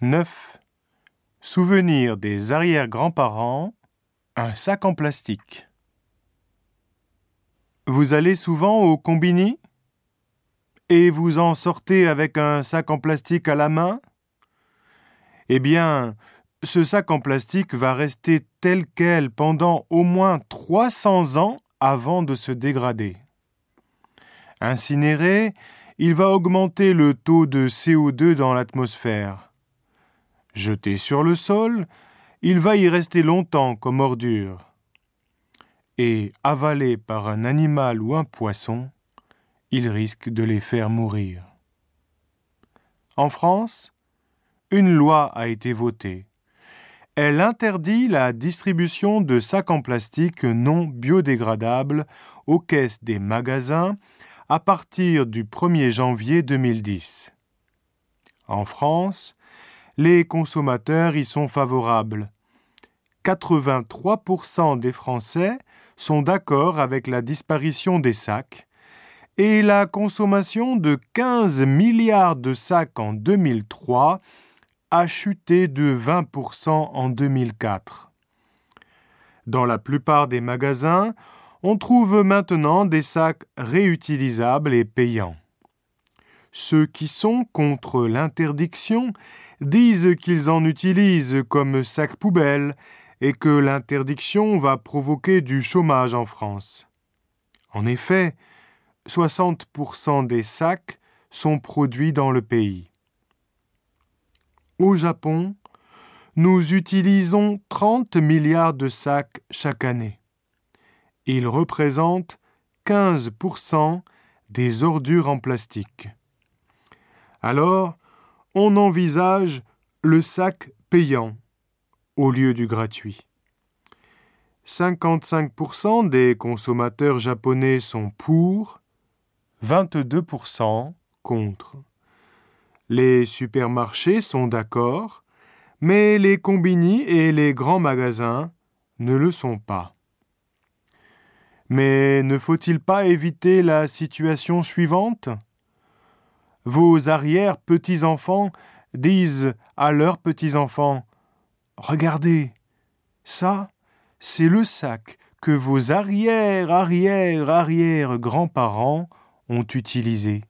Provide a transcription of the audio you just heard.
9. Souvenir des arrière-grands-parents, un sac en plastique. Vous allez souvent au combini? Et vous en sortez avec un sac en plastique à la main? Eh bien, ce sac en plastique va rester tel quel pendant au moins 300 ans avant de se dégrader. Incinéré, il va augmenter le taux de CO2 dans l'atmosphère. Jeté sur le sol, il va y rester longtemps comme ordure. Et avalé par un animal ou un poisson, il risque de les faire mourir. En France, une loi a été votée. Elle interdit la distribution de sacs en plastique non biodégradables aux caisses des magasins à partir du 1er janvier 2010. En France, les consommateurs y sont favorables. 83% des Français sont d'accord avec la disparition des sacs et la consommation de 15 milliards de sacs en 2003 a chuté de 20% en 2004. Dans la plupart des magasins, on trouve maintenant des sacs réutilisables et payants. Ceux qui sont contre l'interdiction disent qu'ils en utilisent comme sac poubelle et que l'interdiction va provoquer du chômage en France. En effet, 60% des sacs sont produits dans le pays. Au Japon, nous utilisons 30 milliards de sacs chaque année. Ils représentent 15% des ordures en plastique. Alors, on envisage le sac payant au lieu du gratuit. 55% des consommateurs japonais sont pour, 22% contre. Les supermarchés sont d'accord, mais les combini et les grands magasins ne le sont pas. Mais ne faut-il pas éviter la situation suivante? Vos arrière-petits-enfants disent à leurs petits-enfants Regardez, ça, c'est le sac que vos arrière-arrière-arrière-grands-parents ont utilisé.